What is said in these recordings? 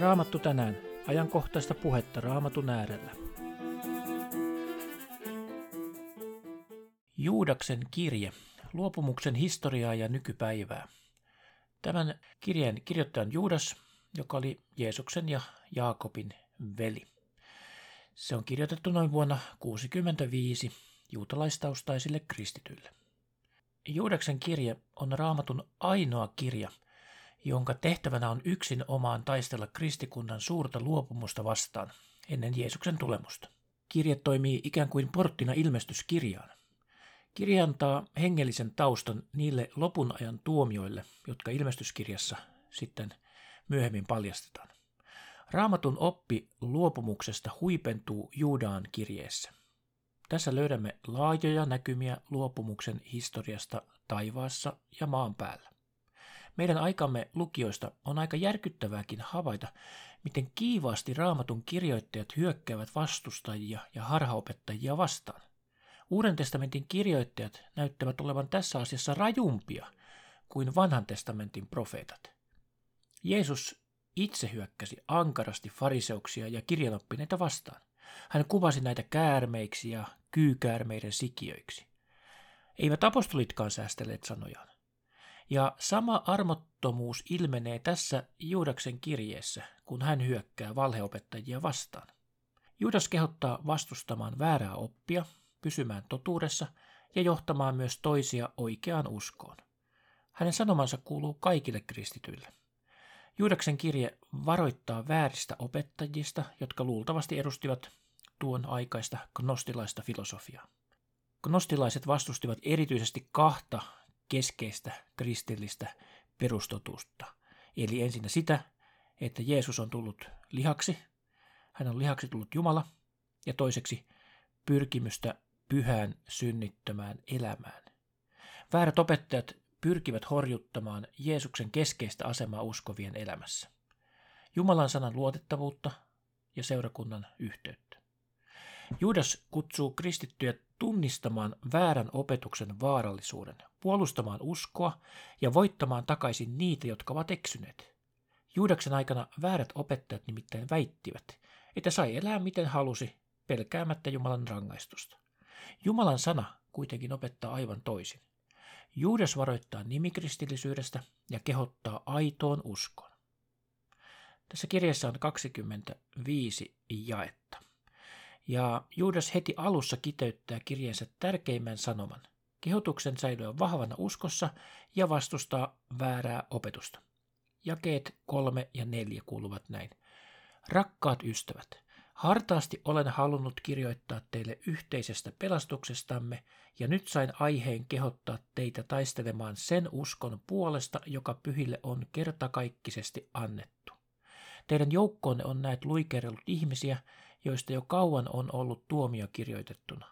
Raamattu tänään. Ajankohtaista puhetta Raamatun äärellä. Juudaksen kirje. Luopumuksen historiaa ja nykypäivää. Tämän kirjeen kirjoittaja on Juudas, joka oli Jeesuksen ja Jaakobin veli. Se on kirjoitettu noin vuonna 65 juutalaistaustaisille kristityille. Juudaksen kirje on raamatun ainoa kirja, jonka tehtävänä on yksin omaan taistella kristikunnan suurta luopumusta vastaan ennen Jeesuksen tulemusta. Kirje toimii ikään kuin porttina ilmestyskirjaan. Kirja antaa hengellisen taustan niille lopun ajan tuomioille, jotka ilmestyskirjassa sitten myöhemmin paljastetaan. Raamatun oppi luopumuksesta huipentuu Juudaan kirjeessä. Tässä löydämme laajoja näkymiä luopumuksen historiasta taivaassa ja maan päällä. Meidän aikamme lukijoista on aika järkyttävääkin havaita, miten kiivaasti raamatun kirjoittajat hyökkäävät vastustajia ja harhaopettajia vastaan. Uuden testamentin kirjoittajat näyttävät olevan tässä asiassa rajumpia kuin vanhan testamentin profeetat. Jeesus itse hyökkäsi ankarasti fariseuksia ja kirjanoppineita vastaan. Hän kuvasi näitä käärmeiksi ja kyykäärmeiden sikiöiksi. Eivät apostolitkaan säästelleet sanojaan. Ja sama armottomuus ilmenee tässä Juudaksen kirjeessä, kun hän hyökkää valheopettajia vastaan. Juudas kehottaa vastustamaan väärää oppia, pysymään totuudessa ja johtamaan myös toisia oikeaan uskoon. Hänen sanomansa kuuluu kaikille kristityille. Juudaksen kirje varoittaa vääristä opettajista, jotka luultavasti edustivat tuon aikaista gnostilaista filosofiaa. Gnostilaiset vastustivat erityisesti kahta keskeistä kristillistä perustotuutta. Eli ensinnä sitä, että Jeesus on tullut lihaksi, hän on lihaksi tullut Jumala, ja toiseksi pyrkimystä pyhään synnittömään elämään. Väärät opettajat pyrkivät horjuttamaan Jeesuksen keskeistä asemaa uskovien elämässä. Jumalan sanan luotettavuutta ja seurakunnan yhteyttä. Juudas kutsuu kristittyjä tunnistamaan väärän opetuksen vaarallisuuden, puolustamaan uskoa ja voittamaan takaisin niitä, jotka ovat eksyneet. Juudaksen aikana väärät opettajat nimittäin väittivät, että sai elää miten halusi, pelkäämättä Jumalan rangaistusta. Jumalan sana kuitenkin opettaa aivan toisin. Juudas varoittaa nimikristillisyydestä ja kehottaa aitoon uskoon. Tässä kirjassa on 25 jaetta. Ja Juudas heti alussa kiteyttää kirjeensä tärkeimmän sanoman, kehotuksen säilyä vahvana uskossa ja vastustaa väärää opetusta. Jakeet kolme ja neljä kuuluvat näin. Rakkaat ystävät, hartaasti olen halunnut kirjoittaa teille yhteisestä pelastuksestamme, ja nyt sain aiheen kehottaa teitä taistelemaan sen uskon puolesta, joka pyhille on kertakaikkisesti annettu. Teidän joukkoonne on näet luikerellut ihmisiä, joista jo kauan on ollut tuomio kirjoitettuna.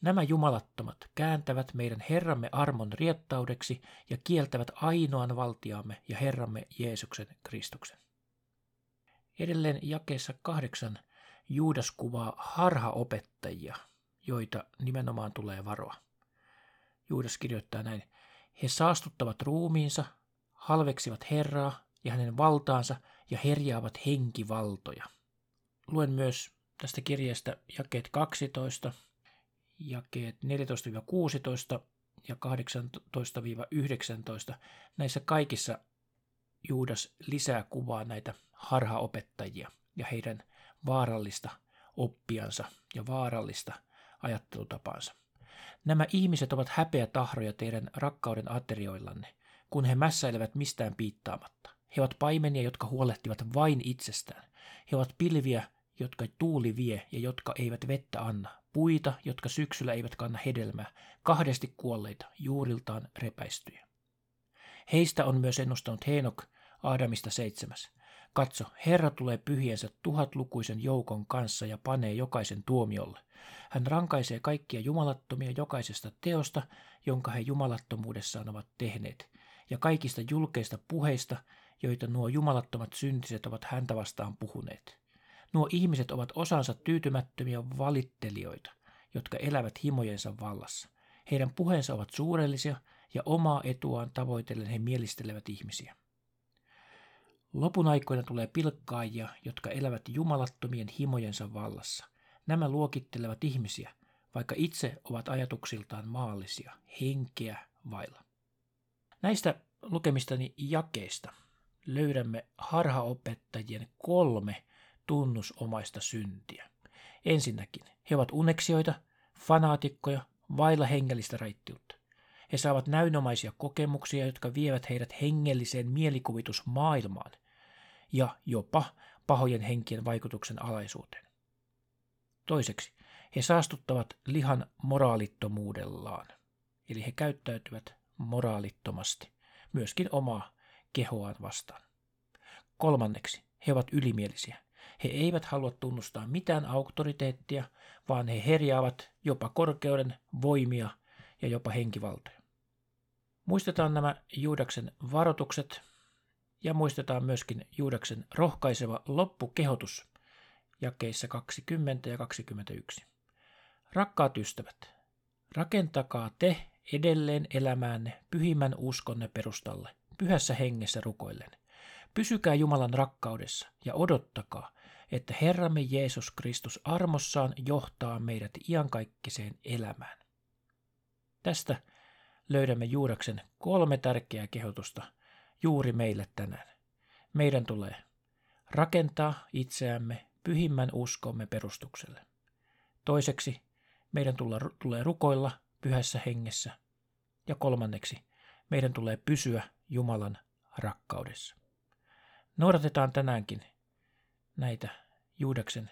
Nämä jumalattomat kääntävät meidän Herramme armon riettaudeksi ja kieltävät ainoan valtiaamme ja Herramme Jeesuksen Kristuksen. Edelleen jakeessa kahdeksan Juudas kuvaa harhaopettajia, joita nimenomaan tulee varoa. Juudas kirjoittaa näin, he saastuttavat ruumiinsa, halveksivat Herraa ja hänen valtaansa ja herjaavat henkivaltoja. Luen myös tästä kirjeestä jakeet 12, jakeet 14-16 ja 18-19. Näissä kaikissa Juudas lisää kuvaa näitä harhaopettajia ja heidän vaarallista oppiansa ja vaarallista ajattelutapaansa. Nämä ihmiset ovat häpeä tahroja teidän rakkauden aterioillanne, kun he mässäilevät mistään piittaamatta. He ovat paimenia, jotka huolehtivat vain itsestään. He ovat pilviä, jotka tuuli vie ja jotka eivät vettä anna, puita, jotka syksyllä eivät kanna hedelmää, kahdesti kuolleita, juuriltaan repäistyjä. Heistä on myös ennustanut Heenok Aadamista seitsemäs. Katso, Herra tulee pyhiensä tuhatlukuisen joukon kanssa ja panee jokaisen tuomiolle. Hän rankaisee kaikkia jumalattomia jokaisesta teosta, jonka he jumalattomuudessaan ovat tehneet, ja kaikista julkeista puheista, joita nuo jumalattomat syntiset ovat häntä vastaan puhuneet. Nuo ihmiset ovat osansa tyytymättömiä valittelijoita, jotka elävät himojensa vallassa. Heidän puheensa ovat suurellisia ja omaa etuaan tavoitellen he mielistelevät ihmisiä. Lopun aikoina tulee pilkkaajia, jotka elävät jumalattomien himojensa vallassa. Nämä luokittelevat ihmisiä, vaikka itse ovat ajatuksiltaan maallisia, henkeä vailla. Näistä lukemistani jakeista löydämme harhaopettajien kolme tunnusomaista syntiä. Ensinnäkin, he ovat uneksioita, fanaatikkoja, vailla hengellistä raittiutta. He saavat näynomaisia kokemuksia, jotka vievät heidät hengelliseen mielikuvitusmaailmaan ja jopa pahojen henkien vaikutuksen alaisuuteen. Toiseksi, he saastuttavat lihan moraalittomuudellaan, eli he käyttäytyvät moraalittomasti, myöskin omaa kehoaan vastaan. Kolmanneksi, he ovat ylimielisiä. He eivät halua tunnustaa mitään auktoriteettia, vaan he herjaavat jopa korkeuden, voimia ja jopa henkivaltoja. Muistetaan nämä Juudaksen varoitukset ja muistetaan myöskin Juudaksen rohkaiseva loppukehotus jakeissa 20 ja 21. Rakkaat ystävät, rakentakaa te edelleen elämäänne pyhimmän uskonne perustalle, pyhässä hengessä rukoillen. Pysykää Jumalan rakkaudessa ja odottakaa, että Herramme Jeesus Kristus armossaan johtaa meidät iankaikkiseen elämään. Tästä löydämme Juudaksen kolme tärkeää kehotusta juuri meille tänään. Meidän tulee rakentaa itseämme pyhimmän uskomme perustukselle. Toiseksi meidän tulee rukoilla pyhässä hengessä. Ja kolmanneksi meidän tulee pysyä Jumalan rakkaudessa. Noudatetaan tänäänkin näitä Juudaksen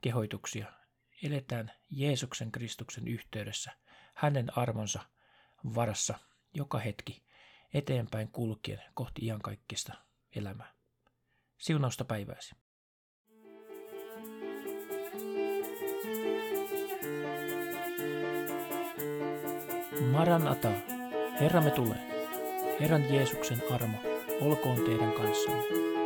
kehoituksia. Eletään Jeesuksen Kristuksen yhteydessä, hänen armonsa varassa joka hetki eteenpäin kulkien kohti iankaikkista elämää. Siunausta päivääsi. Maranata, Herramme tulee. Herran Jeesuksen armo olkoon teidän kanssanne.